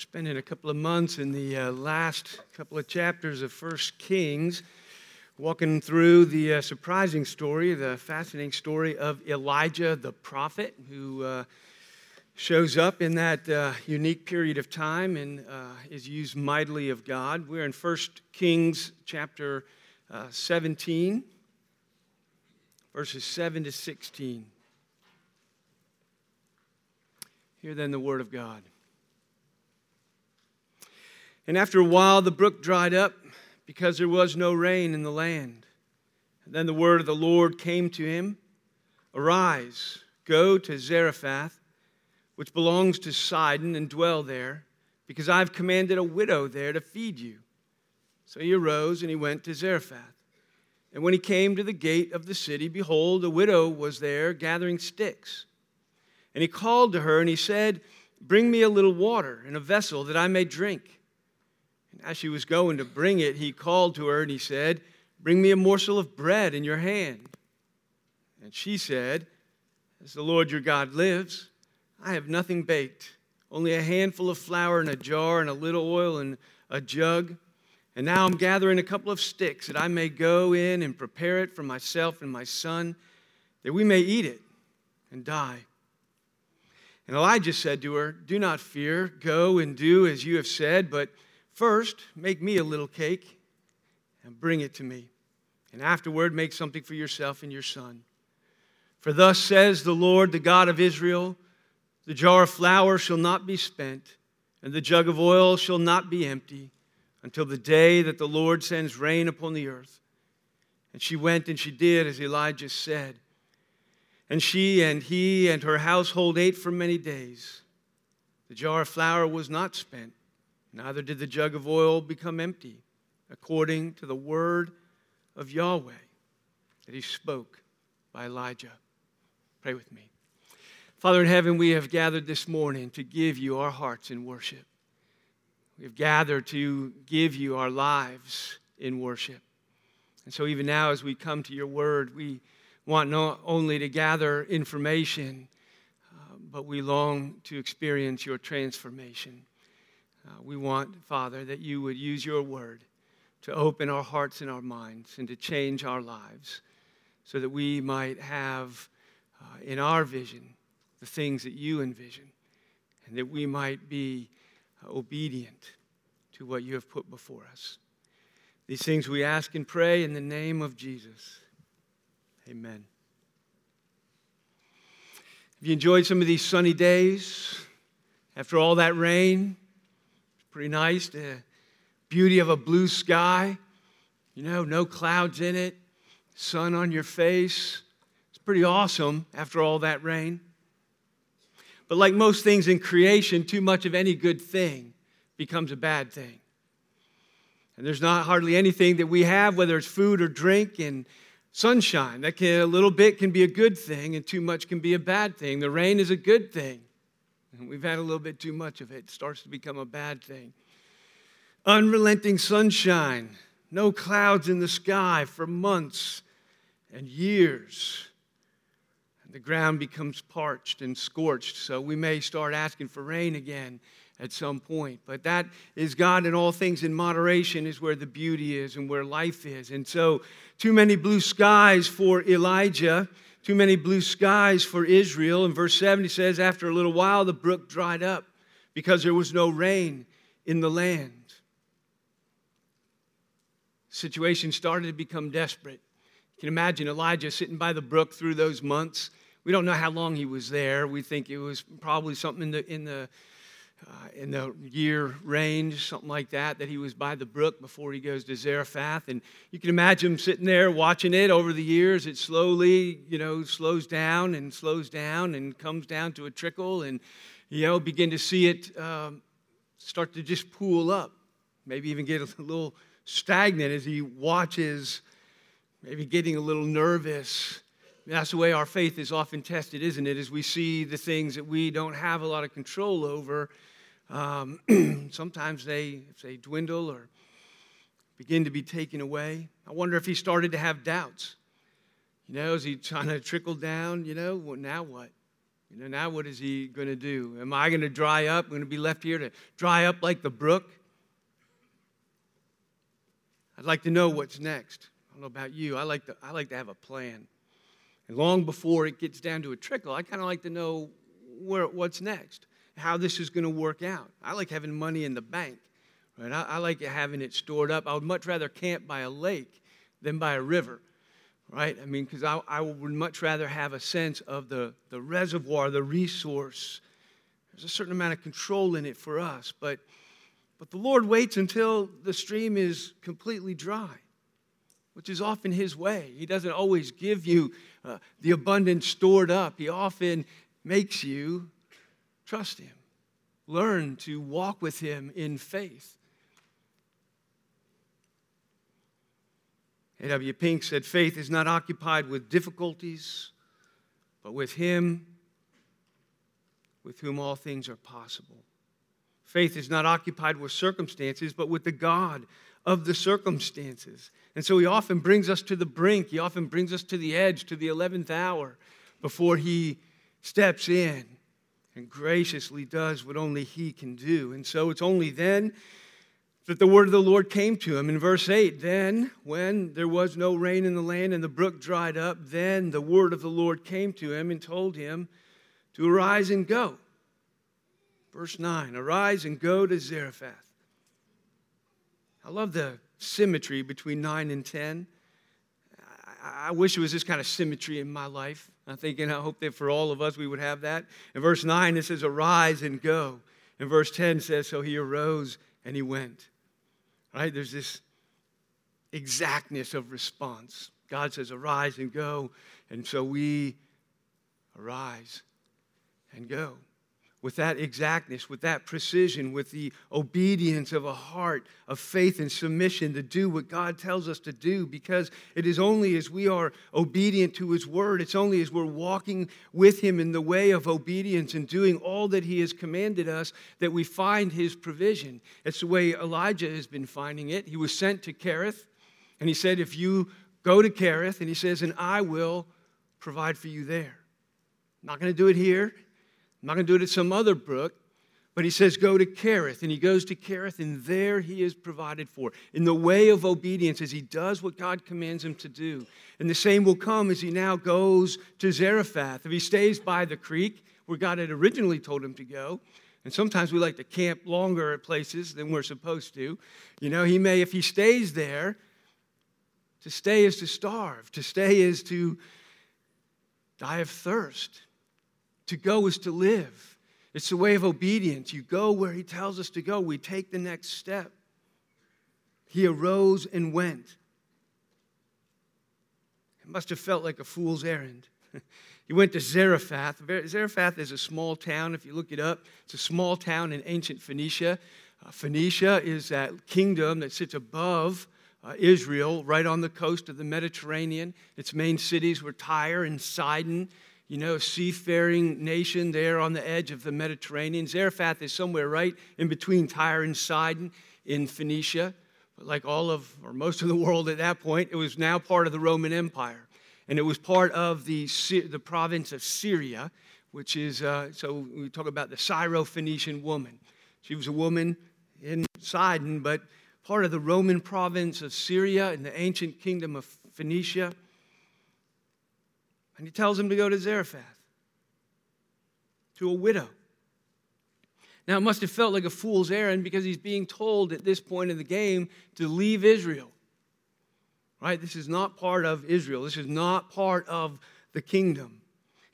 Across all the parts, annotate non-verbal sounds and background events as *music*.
spending a couple of months in the uh, last couple of chapters of First Kings, walking through the uh, surprising story, the fascinating story of Elijah the prophet, who uh, shows up in that uh, unique period of time and uh, is used mightily of God. We're in First Kings chapter uh, 17, verses 7 to 16. Hear then the word of God. And after a while, the brook dried up because there was no rain in the land. And then the word of the Lord came to him Arise, go to Zarephath, which belongs to Sidon, and dwell there, because I've commanded a widow there to feed you. So he arose and he went to Zarephath. And when he came to the gate of the city, behold, a widow was there gathering sticks. And he called to her and he said, Bring me a little water in a vessel that I may drink. And as she was going to bring it, he called to her and he said, Bring me a morsel of bread in your hand. And she said, As the Lord your God lives, I have nothing baked, only a handful of flour in a jar and a little oil in a jug. And now I'm gathering a couple of sticks that I may go in and prepare it for myself and my son, that we may eat it and die. And Elijah said to her, Do not fear, go and do as you have said, but First, make me a little cake and bring it to me. And afterward, make something for yourself and your son. For thus says the Lord, the God of Israel the jar of flour shall not be spent, and the jug of oil shall not be empty until the day that the Lord sends rain upon the earth. And she went and she did as Elijah said. And she and he and her household ate for many days. The jar of flour was not spent Neither did the jug of oil become empty, according to the word of Yahweh that he spoke by Elijah. Pray with me. Father in heaven, we have gathered this morning to give you our hearts in worship. We have gathered to give you our lives in worship. And so, even now, as we come to your word, we want not only to gather information, uh, but we long to experience your transformation. Uh, we want, Father, that you would use your word to open our hearts and our minds and to change our lives so that we might have uh, in our vision the things that you envision and that we might be uh, obedient to what you have put before us. These things we ask and pray in the name of Jesus. Amen. Have you enjoyed some of these sunny days after all that rain? Pretty nice. The beauty of a blue sky, you know, no clouds in it, sun on your face. It's pretty awesome after all that rain. But like most things in creation, too much of any good thing becomes a bad thing. And there's not hardly anything that we have, whether it's food or drink and sunshine, that can, a little bit can be a good thing and too much can be a bad thing. The rain is a good thing. And we've had a little bit too much of it. It starts to become a bad thing. Unrelenting sunshine, no clouds in the sky for months and years. And the ground becomes parched and scorched, so we may start asking for rain again at some point. But that is God and all things in moderation is where the beauty is and where life is. And so, too many blue skies for Elijah too many blue skies for Israel. In verse 7, he says, After a little while, the brook dried up because there was no rain in the land. The situation started to become desperate. You can imagine Elijah sitting by the brook through those months. We don't know how long he was there. We think it was probably something in the, in the uh, in the year range, something like that, that he was by the brook before he goes to Zarephath. And you can imagine him sitting there watching it over the years. It slowly, you know, slows down and slows down and comes down to a trickle, and, you know, begin to see it um, start to just pool up. Maybe even get a *laughs* little stagnant as he watches, maybe getting a little nervous. That's the way our faith is often tested, isn't it? As we see the things that we don't have a lot of control over um, *clears throat* sometimes they, if they dwindle or begin to be taken away. I wonder if he started to have doubts. You know, is he trying to trickle down? You know, well, now what? You know, now what is he going to do? Am I going to dry up? I'm going to be left here to dry up like the brook? I'd like to know what's next. I don't know about you. I like to, I like to have a plan. And long before it gets down to a trickle, I kind of like to know where, what's next, how this is going to work out. I like having money in the bank. Right? I, I like having it stored up. I would much rather camp by a lake than by a river right? I mean, because I, I would much rather have a sense of the, the reservoir, the resource. There's a certain amount of control in it for us, but, but the Lord waits until the stream is completely dry, which is often His way. He doesn't always give you uh, the abundance stored up, He often makes you trust Him, learn to walk with Him in faith. A.W. Pink said, Faith is not occupied with difficulties, but with Him with whom all things are possible. Faith is not occupied with circumstances, but with the God of the circumstances. And so He often brings us to the brink, He often brings us to the edge, to the 11th hour, before He steps in and graciously does what only He can do. And so it's only then that the word of the Lord came to him. In verse 8, then when there was no rain in the land and the brook dried up, then the word of the Lord came to him and told him to arise and go. Verse 9, arise and go to Zarephath. I love the symmetry between 9 and 10. I wish it was this kind of symmetry in my life. I think and I hope that for all of us we would have that. In verse 9, it says, Arise and go. In verse 10 says, So he arose and he went. Right? There's this exactness of response. God says, Arise and go. And so we arise and go with that exactness, with that precision, with the obedience of a heart of faith and submission to do what God tells us to do, because it is only as we are obedient to His word, it's only as we're walking with Him in the way of obedience and doing all that He has commanded us that we find His provision. It's the way Elijah has been finding it. He was sent to Kerith, and he said, If you go to Kerith, and he says, and I will provide for you there. Not going to do it here. I'm not going to do it at some other brook, but he says, Go to Kerith. And he goes to Kerith, and there he is provided for in the way of obedience as he does what God commands him to do. And the same will come as he now goes to Zarephath. If he stays by the creek where God had originally told him to go, and sometimes we like to camp longer at places than we're supposed to. You know, he may, if he stays there, to stay is to starve, to stay is to die of thirst. To go is to live. It's the way of obedience. You go where he tells us to go, we take the next step. He arose and went. It must have felt like a fool's errand. *laughs* he went to Zarephath. Zarephath is a small town, if you look it up. It's a small town in ancient Phoenicia. Uh, Phoenicia is that kingdom that sits above uh, Israel, right on the coast of the Mediterranean. Its main cities were Tyre and Sidon you know, seafaring nation there on the edge of the Mediterranean. Zarephath is somewhere right in between Tyre and Sidon in Phoenicia. But like all of, or most of the world at that point, it was now part of the Roman Empire. And it was part of the, the province of Syria, which is, uh, so we talk about the Syro-Phoenician woman. She was a woman in Sidon, but part of the Roman province of Syria in the ancient kingdom of Phoenicia. And he tells him to go to Zarephath, to a widow. Now, it must have felt like a fool's errand because he's being told at this point in the game to leave Israel. Right? This is not part of Israel. This is not part of the kingdom.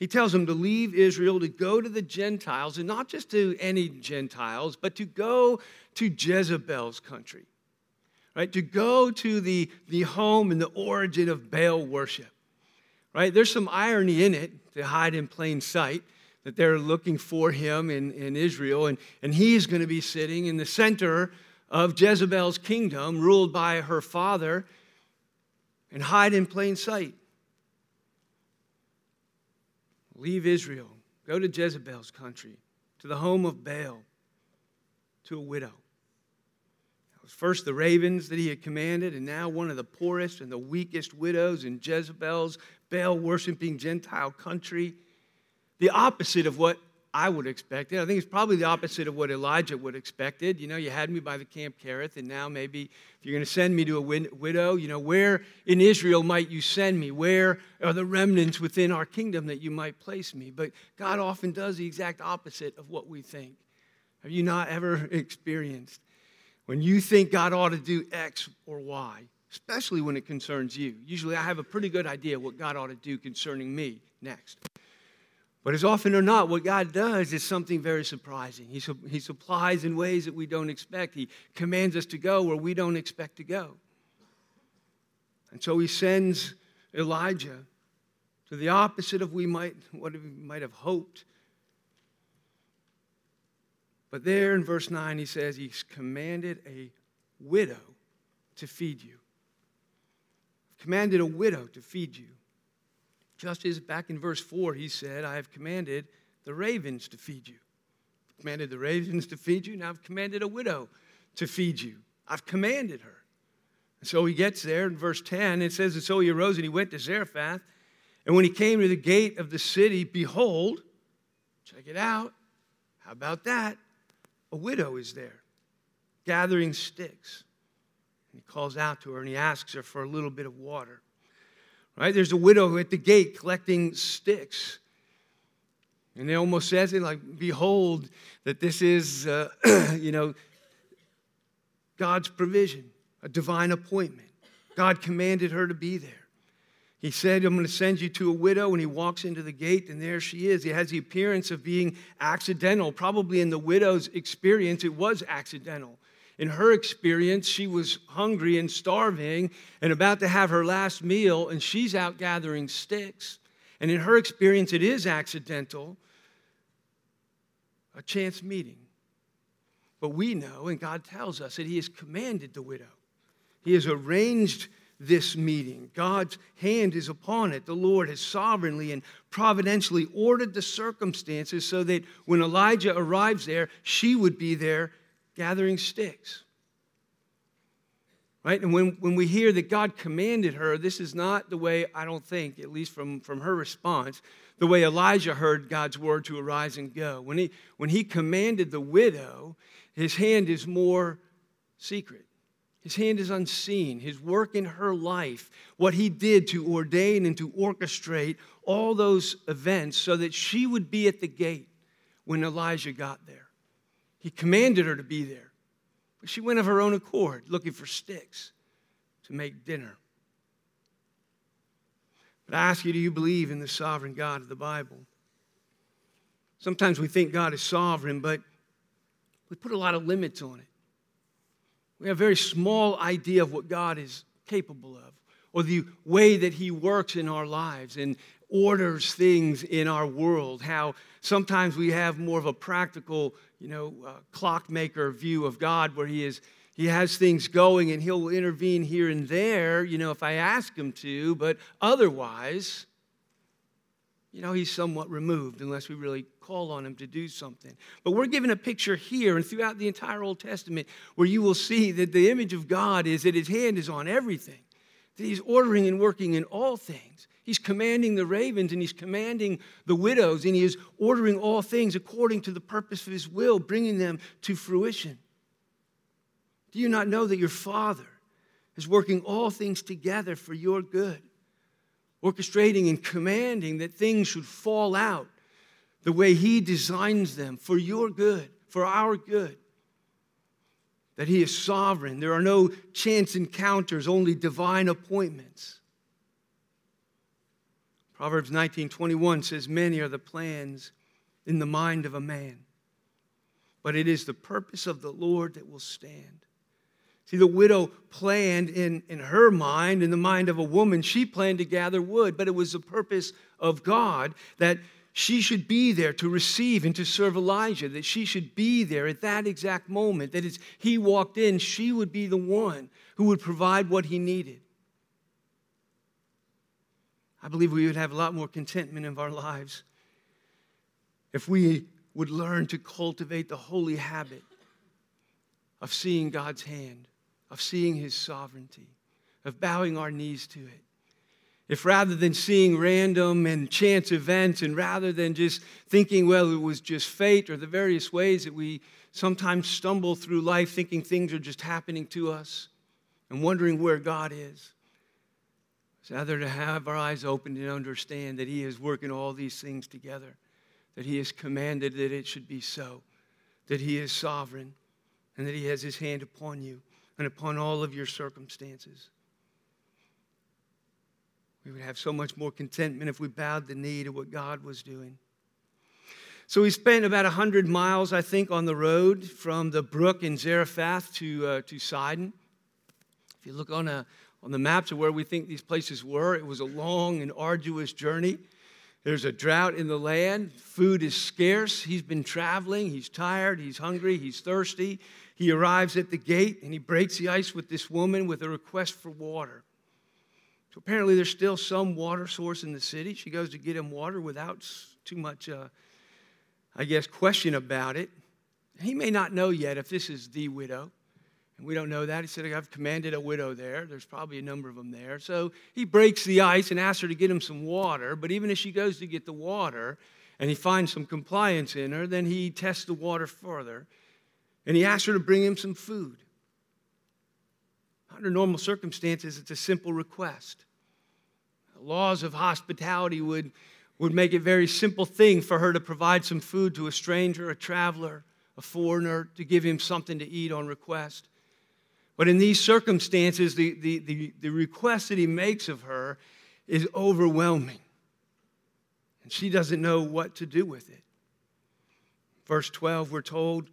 He tells him to leave Israel, to go to the Gentiles, and not just to any Gentiles, but to go to Jezebel's country. Right? To go to the, the home and the origin of Baal worship right? There's some irony in it to hide in plain sight that they're looking for him in, in Israel, and, and he's going to be sitting in the center of Jezebel's kingdom, ruled by her father, and hide in plain sight. Leave Israel, go to Jezebel's country, to the home of Baal, to a widow. First the ravens that he had commanded, and now one of the poorest and the weakest widows in Jezebel's Baal worshiping Gentile country. the opposite of what I would expect. I think it's probably the opposite of what Elijah would have expected. You know, you had me by the Camp Kerith, and now maybe if you're going to send me to a widow, you know, where in Israel might you send me? Where are the remnants within our kingdom that you might place me? But God often does the exact opposite of what we think. Have you not ever *laughs* experienced when you think God ought to do X or Y, especially when it concerns you? Usually I have a pretty good idea what God ought to do concerning me next. But as often or not, what God does is something very surprising. He, su- he supplies in ways that we don't expect. He commands us to go where we don't expect to go. And so he sends Elijah to the opposite of we might, what we might have hoped. But there in verse 9, he says he's commanded a widow to feed you. Commanded a widow to feed you. Just as back in verse 4, he said, I have commanded the ravens to feed you. Commanded the ravens to feed you. Now I've commanded a widow to feed you. I've commanded her. And so he gets there in verse 10. It says, And so he arose and he went to Zarephath. And when he came to the gate of the city, behold, check it out. How about that? A widow is there gathering sticks. And he calls out to her and he asks her for a little bit of water. Right? There's a widow at the gate collecting sticks. And it almost says it like, behold, that this is, uh, *clears throat* you know, God's provision, a divine appointment. God commanded her to be there. He said, I'm going to send you to a widow, and he walks into the gate, and there she is. He has the appearance of being accidental. Probably in the widow's experience, it was accidental. In her experience, she was hungry and starving and about to have her last meal, and she's out gathering sticks. And in her experience, it is accidental, a chance meeting. But we know, and God tells us, that He has commanded the widow. He has arranged this meeting. God's hand is upon it. The Lord has sovereignly and providentially ordered the circumstances so that when Elijah arrives there, she would be there gathering sticks. Right? And when, when we hear that God commanded her, this is not the way, I don't think, at least from, from her response, the way Elijah heard God's word to arise and go. When he, when he commanded the widow, his hand is more secret. His hand is unseen. His work in her life, what he did to ordain and to orchestrate all those events so that she would be at the gate when Elijah got there. He commanded her to be there. But she went of her own accord looking for sticks to make dinner. But I ask you, do you believe in the sovereign God of the Bible? Sometimes we think God is sovereign, but we put a lot of limits on it. We have a very small idea of what God is capable of or the way that He works in our lives and orders things in our world, how sometimes we have more of a practical you know, uh, clockmaker view of God where he is he has things going and he'll intervene here and there, you know, if I ask him to, but otherwise, you know, he's somewhat removed unless we really call on him to do something. But we're given a picture here and throughout the entire Old Testament where you will see that the image of God is that his hand is on everything, that he's ordering and working in all things. He's commanding the ravens and he's commanding the widows and he is ordering all things according to the purpose of his will, bringing them to fruition. Do you not know that your Father is working all things together for your good, orchestrating and commanding that things should fall out the way he designs them for your good, for our good? That he is sovereign. There are no chance encounters, only divine appointments. Proverbs 19:21 says many are the plans in the mind of a man but it is the purpose of the Lord that will stand. See, the widow planned in, in her mind, in the mind of a woman, she planned to gather wood, but it was the purpose of God that she should be there to receive and to serve Elijah, that she should be there at that exact moment, that as he walked in, she would be the one who would provide what he needed. I believe we would have a lot more contentment in our lives if we would learn to cultivate the holy habit of seeing God's hand, of seeing His sovereignty, of bowing our knees to it, if rather than seeing random and chance events, and rather than just thinking, well, it was just fate or the various ways that we sometimes stumble through life thinking things are just happening to us and wondering where God is, it's rather to have our eyes open and understand that He is working all these things together, that He has commanded that it should be so, that He is sovereign, and that He has His hand upon you and upon all of your circumstances. We would have so much more contentment if we bowed the knee to what God was doing. So we spent about 100 miles, I think, on the road from the brook in Zarephath to, uh, to Sidon. If you look on, a, on the maps of where we think these places were, it was a long and arduous journey. There's a drought in the land. Food is scarce. He's been traveling. He's tired. He's hungry. He's thirsty. He arrives at the gate and he breaks the ice with this woman with a request for water. So apparently, there's still some water source in the city. She goes to get him water without too much, uh, I guess, question about it. He may not know yet if this is the widow. And we don't know that. He said, I've commanded a widow there. There's probably a number of them there. So he breaks the ice and asks her to get him some water. But even as she goes to get the water and he finds some compliance in her, then he tests the water further and he asks her to bring him some food. Under normal circumstances, it's a simple request. The laws of hospitality would, would make it a very simple thing for her to provide some food to a stranger, a traveler, a foreigner, to give him something to eat on request. But in these circumstances, the, the, the, the request that he makes of her is overwhelming. And she doesn't know what to do with it. Verse 12, we're told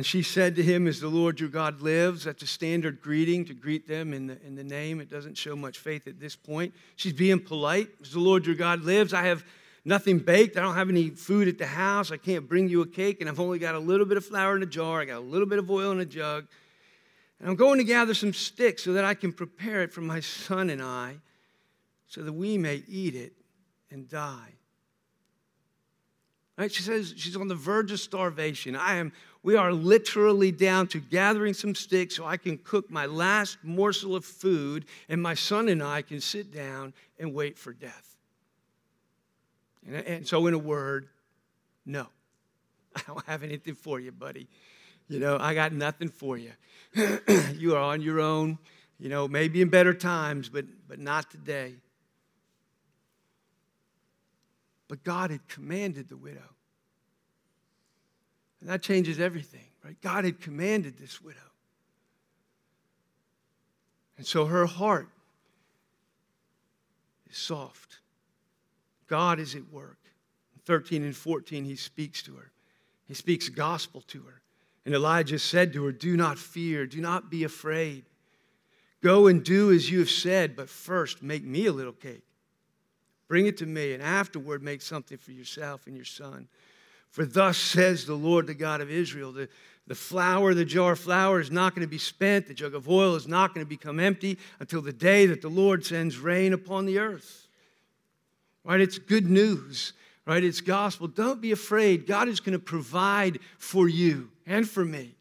and she said to him, As the Lord your God lives, that's a standard greeting to greet them in the, in the name. It doesn't show much faith at this point. She's being polite. As the Lord your God lives, I have nothing baked. I don't have any food at the house. I can't bring you a cake, and I've only got a little bit of flour in a jar. I got a little bit of oil in a jug. And I'm going to gather some sticks so that I can prepare it for my son and I, so that we may eat it and die. Right? She says she's on the verge of starvation. I am we are literally down to gathering some sticks so I can cook my last morsel of food, and my son and I can sit down and wait for death. And, and so, in a word, no. *laughs* I don't have anything for you, buddy. You know, I got nothing for you. *clears throat* you are on your own, you know, maybe in better times, but, but not today. But God had commanded the widow and that changes everything, right? God had commanded this widow. And so her heart is soft. God is at work. 13 and 14, he speaks to her. He speaks gospel to her. And Elijah said to her, Do not fear, do not be afraid. Go and do as you have said, but first make me a little cake. Bring it to me, and afterward make something for yourself and your son. For thus says the Lord, the God of Israel the, the flour, the jar of flour is not going to be spent, the jug of oil is not going to become empty until the day that the Lord sends rain upon the earth. Right? It's good news, right? It's gospel. Don't be afraid. God is going to provide for you and for me.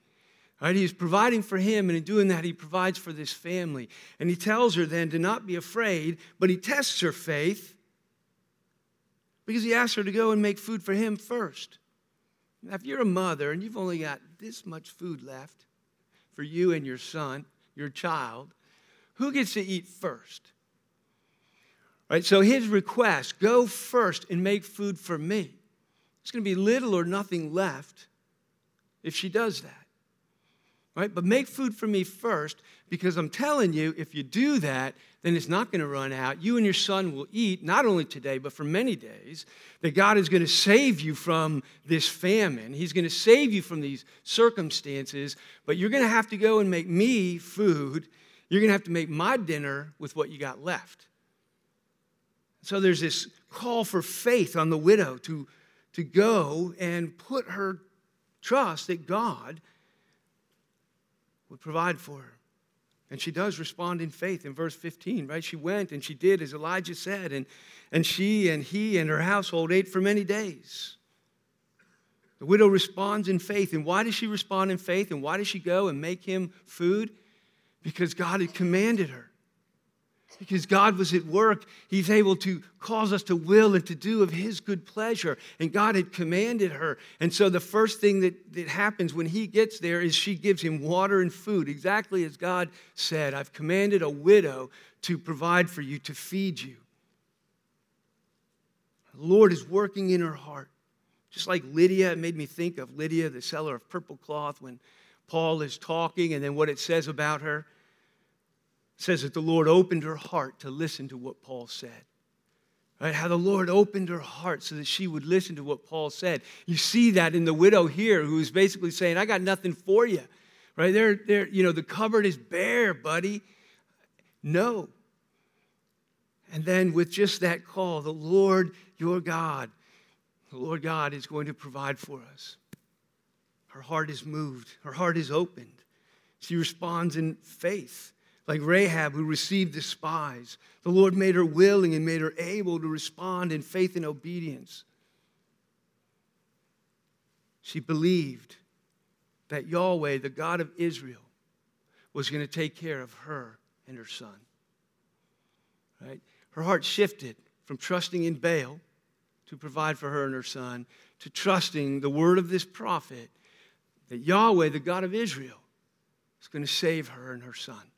Right? He's providing for him, and in doing that, he provides for this family. And he tells her then to not be afraid, but he tests her faith because he asks her to go and make food for him first. Now, if you're a mother and you've only got this much food left for you and your son, your child, who gets to eat first? Right? So his request go first and make food for me. It's going to be little or nothing left if she does that. Right? But make food for me first because I'm telling you, if you do that, then it's not going to run out. You and your son will eat, not only today, but for many days. That God is going to save you from this famine. He's going to save you from these circumstances, but you're going to have to go and make me food. You're going to have to make my dinner with what you got left. So there's this call for faith on the widow to, to go and put her trust that God would provide for her. And she does respond in faith in verse 15, right? She went and she did as Elijah said, and, and she and he and her household ate for many days. The widow responds in faith. And why does she respond in faith? And why does she go and make him food? Because God had commanded her. Because God was at work. He's able to cause us to will and to do of His good pleasure. And God had commanded her. And so the first thing that, that happens when he gets there is she gives him water and food, exactly as God said I've commanded a widow to provide for you, to feed you. The Lord is working in her heart. Just like Lydia, it made me think of Lydia, the seller of purple cloth, when Paul is talking, and then what it says about her says that the Lord opened her heart to listen to what Paul said. Right? How the Lord opened her heart so that she would listen to what Paul said. You see that in the widow here, who is basically saying, I got nothing for you. Right? There, there, you know, the cupboard is bare, buddy. No. And then with just that call, the Lord your God, the Lord God is going to provide for us. Her heart is moved, her heart is opened. She responds in faith like Rahab, who received the spies. The Lord made her willing and made her able to respond in faith and obedience. She believed that Yahweh, the God of Israel, was going to take care of her and her son. Right? Her heart shifted from trusting in Baal to provide for her and her son to trusting the word of this prophet that Yahweh, the God of Israel, is going to save her and her son.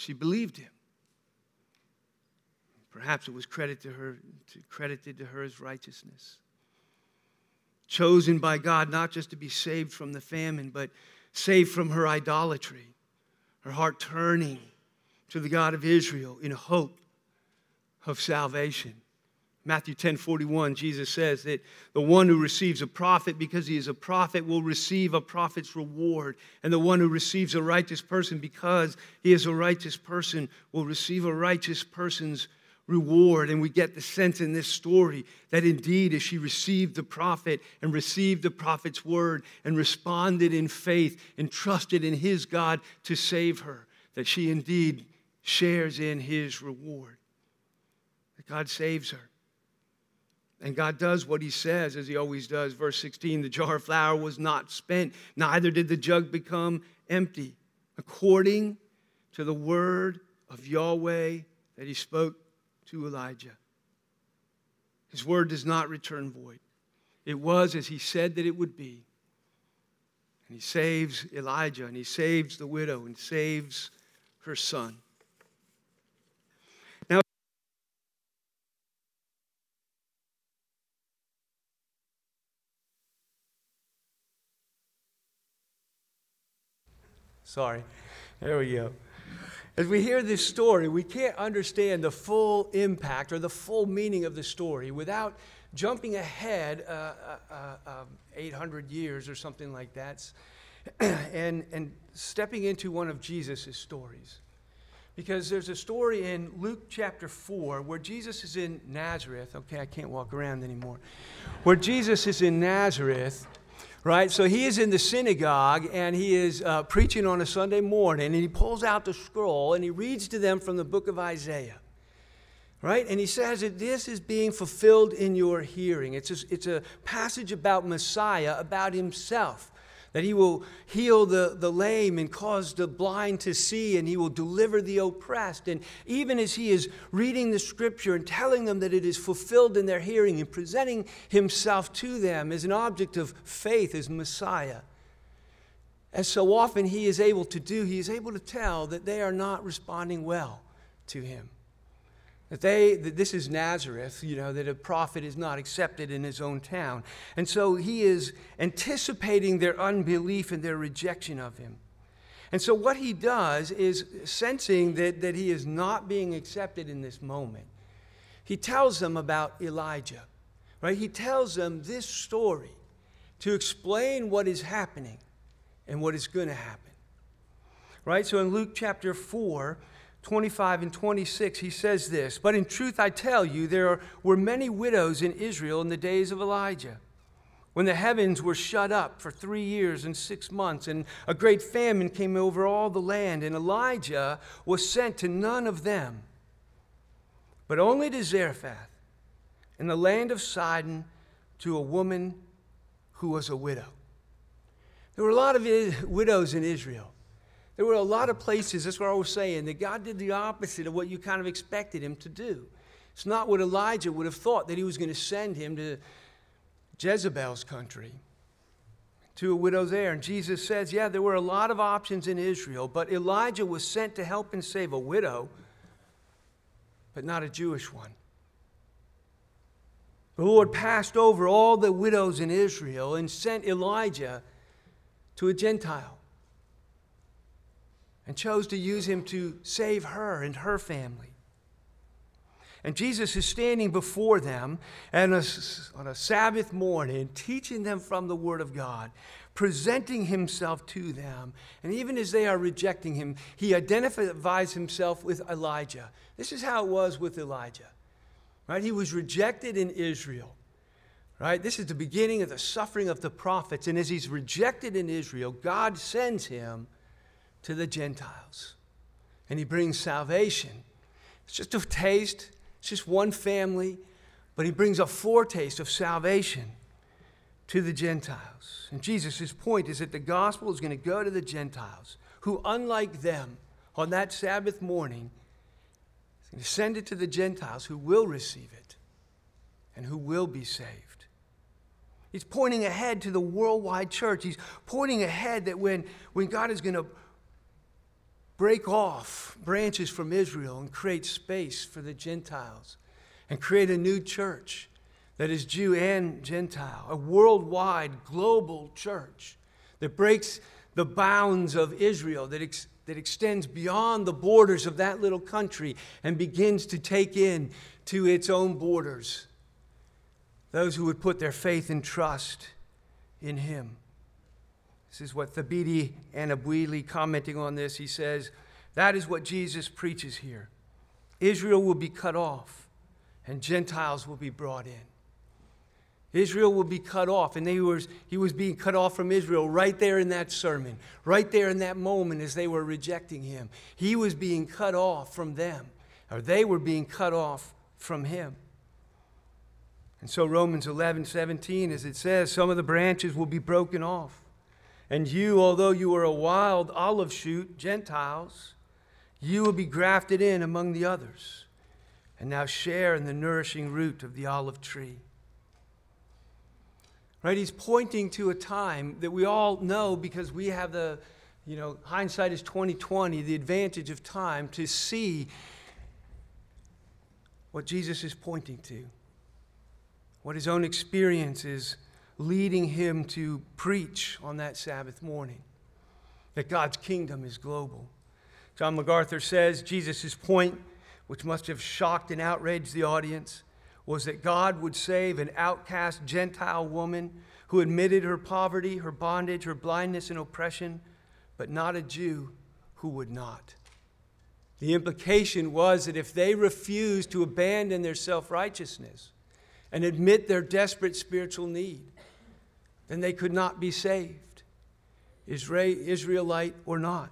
She believed him. Perhaps it was credited to her, credited to her as righteousness. Chosen by God not just to be saved from the famine, but saved from her idolatry, her heart turning to the God of Israel in hope of salvation. Matthew 10 41, Jesus says that the one who receives a prophet because he is a prophet will receive a prophet's reward. And the one who receives a righteous person because he is a righteous person will receive a righteous person's reward. And we get the sense in this story that indeed, as she received the prophet and received the prophet's word and responded in faith and trusted in his God to save her, that she indeed shares in his reward. That God saves her. And God does what he says, as he always does. Verse 16 the jar of flour was not spent, neither did the jug become empty, according to the word of Yahweh that he spoke to Elijah. His word does not return void. It was as he said that it would be. And he saves Elijah, and he saves the widow, and saves her son. Sorry. There we go. As we hear this story, we can't understand the full impact or the full meaning of the story without jumping ahead uh, uh, uh, 800 years or something like that *clears throat* and, and stepping into one of Jesus' stories. Because there's a story in Luke chapter 4 where Jesus is in Nazareth. Okay, I can't walk around anymore. Where Jesus is in Nazareth right? So he is in the synagogue and he is uh, preaching on a Sunday morning and he pulls out the scroll and he reads to them from the book of Isaiah, right? And he says that this is being fulfilled in your hearing. It's a, it's a passage about Messiah, about himself that he will heal the, the lame and cause the blind to see, and he will deliver the oppressed. And even as he is reading the scripture and telling them that it is fulfilled in their hearing and presenting himself to them as an object of faith, as Messiah, as so often he is able to do, he is able to tell that they are not responding well to him. That they, that this is Nazareth, you know, that a prophet is not accepted in his own town. And so he is anticipating their unbelief and their rejection of him. And so what he does is sensing that, that he is not being accepted in this moment. He tells them about Elijah, right? He tells them this story to explain what is happening and what is going to happen. Right? So in Luke chapter 4, 25 and 26, he says this But in truth, I tell you, there were many widows in Israel in the days of Elijah, when the heavens were shut up for three years and six months, and a great famine came over all the land, and Elijah was sent to none of them, but only to Zarephath, in the land of Sidon, to a woman who was a widow. There were a lot of widows in Israel. There were a lot of places, that's what I was saying, that God did the opposite of what you kind of expected him to do. It's not what Elijah would have thought that he was going to send him to Jezebel's country, to a widow there. And Jesus says, yeah, there were a lot of options in Israel, but Elijah was sent to help and save a widow, but not a Jewish one. The Lord passed over all the widows in Israel and sent Elijah to a Gentile and chose to use him to save her and her family. And Jesus is standing before them and on a Sabbath morning, teaching them from the Word of God, presenting himself to them. And even as they are rejecting him, he identifies himself with Elijah. This is how it was with Elijah. Right? He was rejected in Israel. Right? This is the beginning of the suffering of the prophets. And as he's rejected in Israel, God sends him to the Gentiles. And he brings salvation. It's just a taste, it's just one family, but he brings a foretaste of salvation to the Gentiles. And Jesus' point is that the gospel is going to go to the Gentiles, who, unlike them, on that Sabbath morning, is going to send it to the Gentiles who will receive it and who will be saved. He's pointing ahead to the worldwide church. He's pointing ahead that when, when God is going to break off branches from Israel and create space for the Gentiles and create a new church that is Jew and Gentile, a worldwide, global church that breaks the bounds of Israel, that, ex- that extends beyond the borders of that little country and begins to take in to its own borders those who would put their faith and trust in Him. This is what Thabiti Anyabwile, commenting on this, he says, that is what Jesus preaches here. Israel will be cut off, and Gentiles will be brought in. Israel will be cut off, and they he was being cut off from Israel right there in that sermon, right there in that moment as they were rejecting him. He was being cut off from them, or they were being cut off from him. And so, Romans 11 17, as it says, some of the branches will be broken off. And you, although you are a wild olive shoot, Gentiles, you will be grafted in among the others and now share in the nourishing root of the olive tree. Right? He's pointing to a time that we all know because we have the, you know, hindsight is 2020, the advantage of time to see what Jesus is pointing to, what his own experience is leading him to preach on that Sabbath morning that God's kingdom is global. John MacArthur says Jesus' point, which must have shocked and outraged the audience, was that God would save an outcast Gentile woman who admitted her poverty, her bondage, her blindness, and oppression, but not a Jew who would not. The implication was that if they refused to abandon their self righteousness and admit their desperate spiritual need, then they could not be saved, Israelite or not.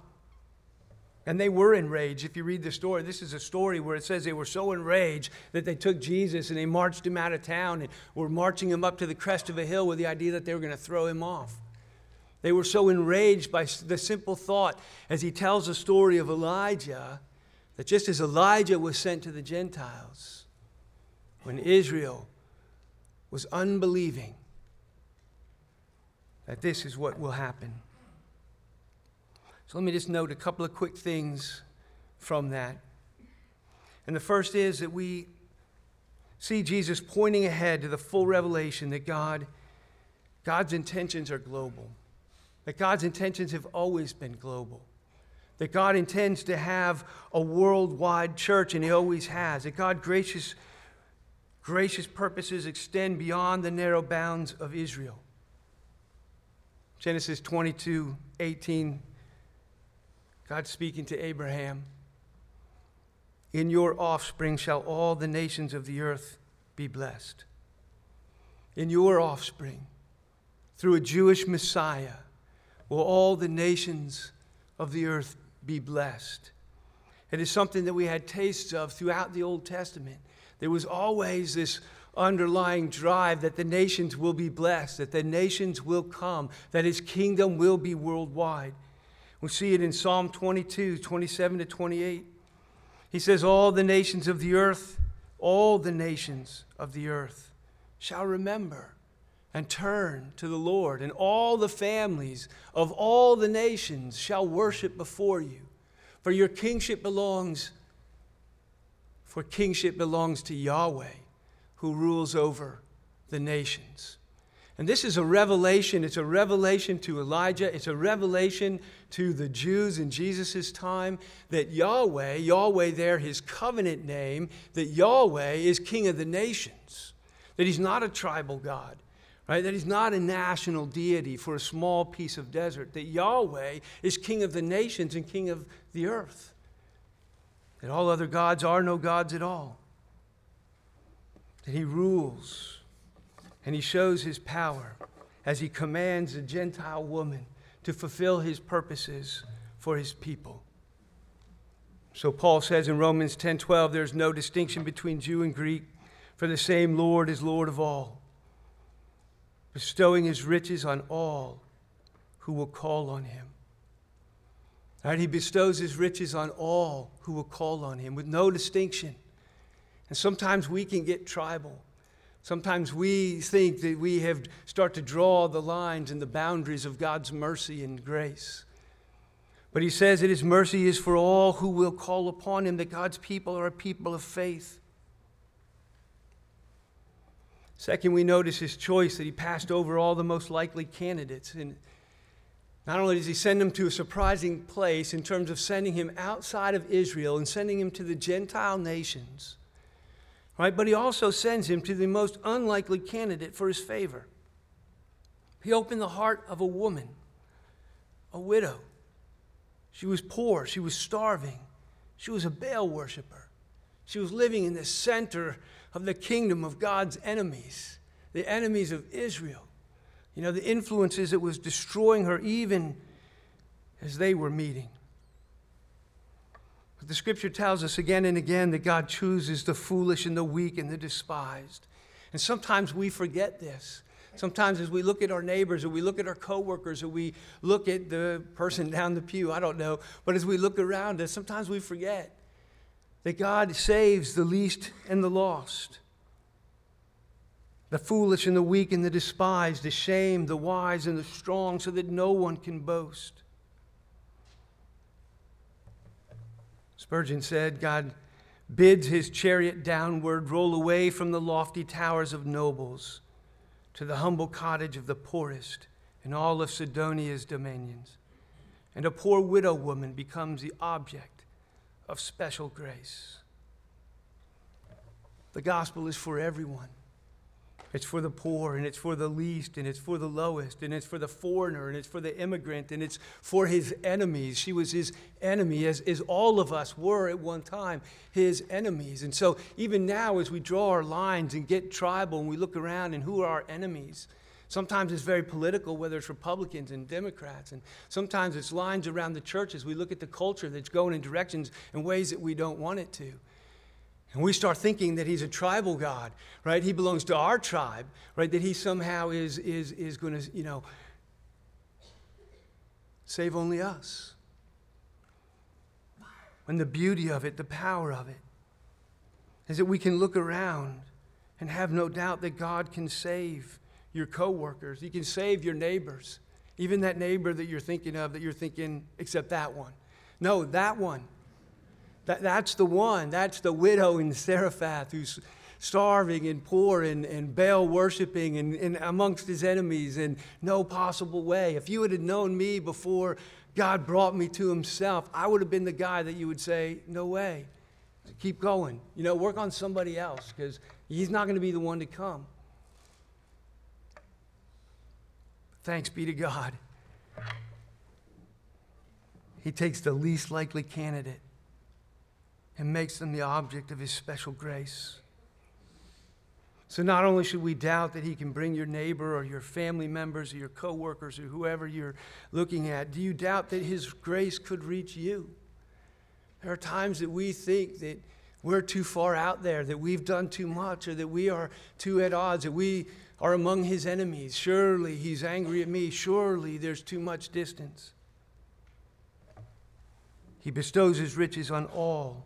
And they were enraged. If you read the story, this is a story where it says they were so enraged that they took Jesus and they marched him out of town and were marching him up to the crest of a hill with the idea that they were going to throw him off. They were so enraged by the simple thought, as he tells the story of Elijah, that just as Elijah was sent to the Gentiles, when Israel was unbelieving, that this is what will happen. So let me just note a couple of quick things from that. And the first is that we see Jesus pointing ahead to the full revelation that God God's intentions are global. That God's intentions have always been global. That God intends to have a worldwide church and he always has. That God gracious gracious purposes extend beyond the narrow bounds of Israel. Genesis 22 18. God speaking to Abraham In your offspring shall all the nations of the earth be blessed. In your offspring, through a Jewish Messiah, will all the nations of the earth be blessed. It is something that we had tastes of throughout the Old Testament. There was always this underlying drive that the nations will be blessed, that the nations will come, that his kingdom will be worldwide. We see it in Psalm 22, 27 to 28. He says, All the nations of the earth, all the nations of the earth shall remember and turn to the Lord, and all the families of all the nations shall worship before you. For your kingship belongs, for kingship belongs to Yahweh, who rules over the nations. And this is a revelation. It's a revelation to Elijah. It's a revelation to the Jews in Jesus' time that Yahweh, Yahweh there, his covenant name, that Yahweh is king of the nations, that he's not a tribal God, right? That he's not a national deity for a small piece of desert, that Yahweh is king of the nations and king of the earth, that all other gods are no gods at all, that he rules and he shows his power as he commands a Gentile woman to fulfill his purposes for his people. So Paul says in Romans 10:12 there's no distinction between Jew and Greek for the same Lord is Lord of all bestowing his riches on all who will call on him. Right? He bestows his riches on all who will call on him with no distinction. And sometimes we can get tribal. Sometimes we think that we have start to draw the lines and the boundaries of God's mercy and grace. But he says that his mercy is for all who will call upon him, that God's people are a people of faith. Second, we notice his choice that he passed over all the most likely candidates. And not only does he send him to a surprising place in terms of sending him outside of Israel and sending him to the Gentile nations, right? But he also sends him to the most unlikely candidate for his favor. He opened the heart of a woman, a widow. She was poor, she was starving, she was a Baal worshiper. She was living in the center of the kingdom of God's enemies, the enemies of Israel. You know, the influences that was destroying her even as they were meeting. But the scripture tells us again and again that God chooses the foolish and the weak and the despised. And sometimes we forget this. Sometimes as we look at our neighbors or we look at our coworkers or we look at the person *laughs* down the pew, I don't know, but as we look around us, sometimes we forget that God saves the least and the lost, the foolish and the weak and the despised, the shamed, the wise and the strong, so that no one can boast. Spurgeon said, God bids his chariot downward roll away from the lofty towers of nobles to the humble cottage of the poorest in all of Sidonia's dominions. And a poor widow woman becomes the object of special grace. The gospel is for everyone. It's for the poor, and it's for the least, and it's for the lowest, and it's for the foreigner, and it's for the immigrant, and it's for his enemies. She was his enemy, as, as all of us were at one time his enemies. And so, even now, as we draw our lines and get tribal, and we look around and who are our enemies, Sometimes it's very political, whether it's Republicans and Democrats. And sometimes it's lines around the church as we look at the culture that's going in directions and ways that we don't want it to. And we start thinking that he's a tribal God, right? He belongs to our tribe, right? That he somehow is, is, is going to, you know, save only us. And the beauty of it, the power of it, is that we can look around and have no doubt that God can save your coworkers. You can save your neighbors, even that neighbor that you're thinking of that you're thinking, except that one. No, that one. That, that's the one. That's the widow in Zarephath who's starving and poor and, and Baal worshiping and, and amongst his enemies in no possible way. If you had known me before God brought me to himself, I would have been the guy that you would say, No way. Keep going. You know, work on somebody else because he's not going to be the one to come. Thanks be to God. He takes the least likely candidate and makes them the object of his special grace. So not only should we doubt that he can bring your neighbor or your family members or your coworkers or whoever you're looking at, do you doubt that his grace could reach you? There are times that we think that we're too far out there, that we've done too much, or that we are too at odds, that we are among his enemies. Surely he's angry at me. Surely there's too much distance. He bestows his riches on all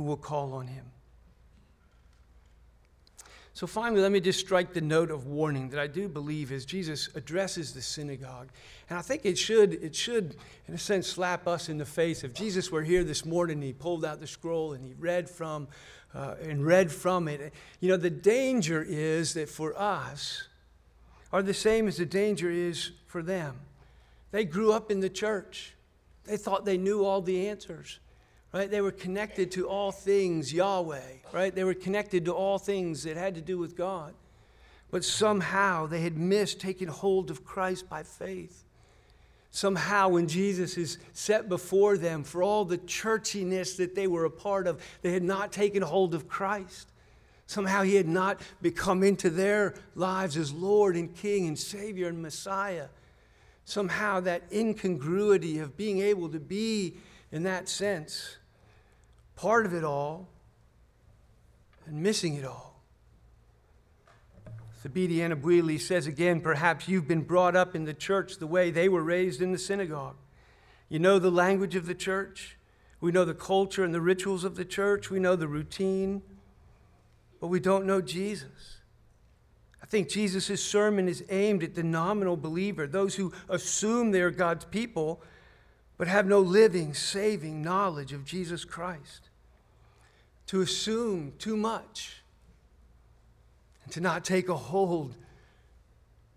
who will call on him. So finally, let me just strike the note of warning that I do believe as Jesus addresses the synagogue. And I think it should, it should, in a sense, slap us in the face. If Jesus were here this morning he pulled out the scroll and he read from uh, and read from it, you know, the danger is that for us are the same as the danger is for them. They grew up in the church. They thought they knew all the answers right? They were connected to all things Yahweh, right? They were connected to all things that had to do with God. But somehow they had missed taking hold of Christ by faith. Somehow, when Jesus is set before them for all the churchiness that they were a part of, they had not taken hold of Christ. Somehow, He had not become into their lives as Lord and King and Savior and Messiah. Somehow, that incongruity of being able to be in that sense part of it all and missing it all. Thabiti Anyabwile says again, perhaps you've been brought up in the church the way they were raised in the synagogue. You know the language of the church. We know the culture and the rituals of the church. We know the routine, but we don't know Jesus. I think Jesus' sermon is aimed at the nominal believer, those who assume they're God's people, but have no living, saving knowledge of Jesus Christ to assume too much and to not take a hold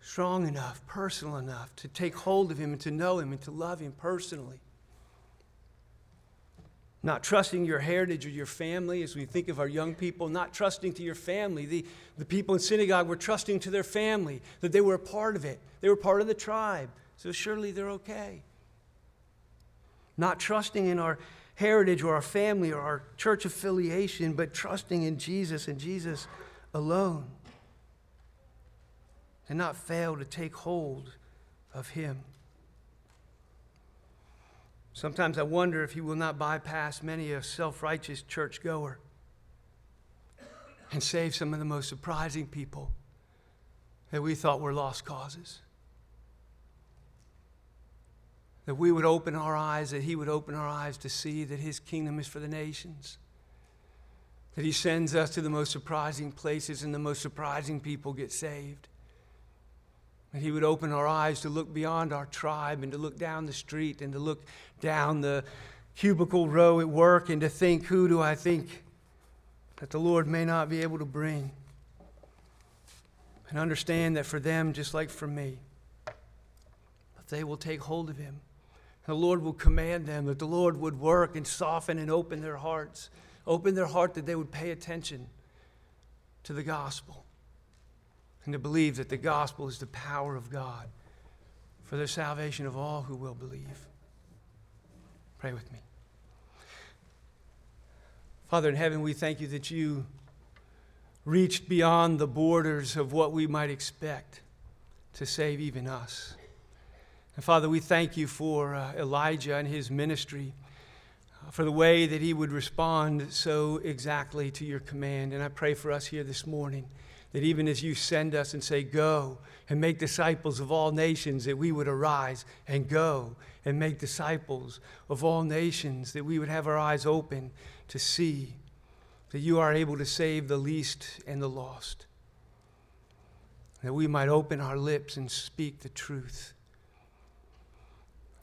strong enough, personal enough to take hold of Him and to know Him and to love Him personally. Not trusting your heritage or your family as we think of our young people, not trusting to your family. The, the people in synagogue were trusting to their family, that they were a part of it. They were part of the tribe, so surely they're okay. Not trusting in our heritage or our family or our church affiliation, but trusting in Jesus and Jesus alone. And not fail to take hold of Him. Sometimes I wonder if He will not bypass many a self righteous churchgoer and save some of the most surprising people that we thought were lost causes that we would open our eyes, that He would open our eyes to see that His kingdom is for the nations. That He sends us to the most surprising places and the most surprising people get saved. That He would open our eyes to look beyond our tribe and to look down the street and to look down the cubicle row at work and to think, who do I think that the Lord may not be able to bring? And understand that for them, just like for me, that they will take hold of Him the Lord will command them, that the Lord would work and soften and open their hearts, open their heart that they would pay attention to the gospel and to believe that the gospel is the power of God for the salvation of all who will believe. Pray with me. Father in heaven, we thank you that you reached beyond the borders of what we might expect to save even us. And Father, we thank you for uh, Elijah and his ministry, uh, for the way that he would respond so exactly to your command. And I pray for us here this morning that even as you send us and say, Go and make disciples of all nations, that we would arise and go and make disciples of all nations, that we would have our eyes open to see that you are able to save the least and the lost, that we might open our lips and speak the truth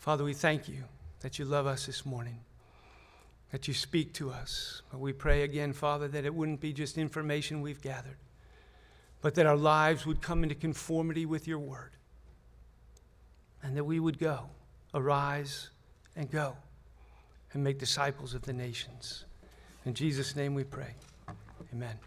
Father, we thank you that you love us this morning, that you speak to us. But we pray again, Father, that it wouldn't be just information we've gathered, but that our lives would come into conformity with your word, and that we would go, arise, and go, and make disciples of the nations. In Jesus' name we pray. Amen.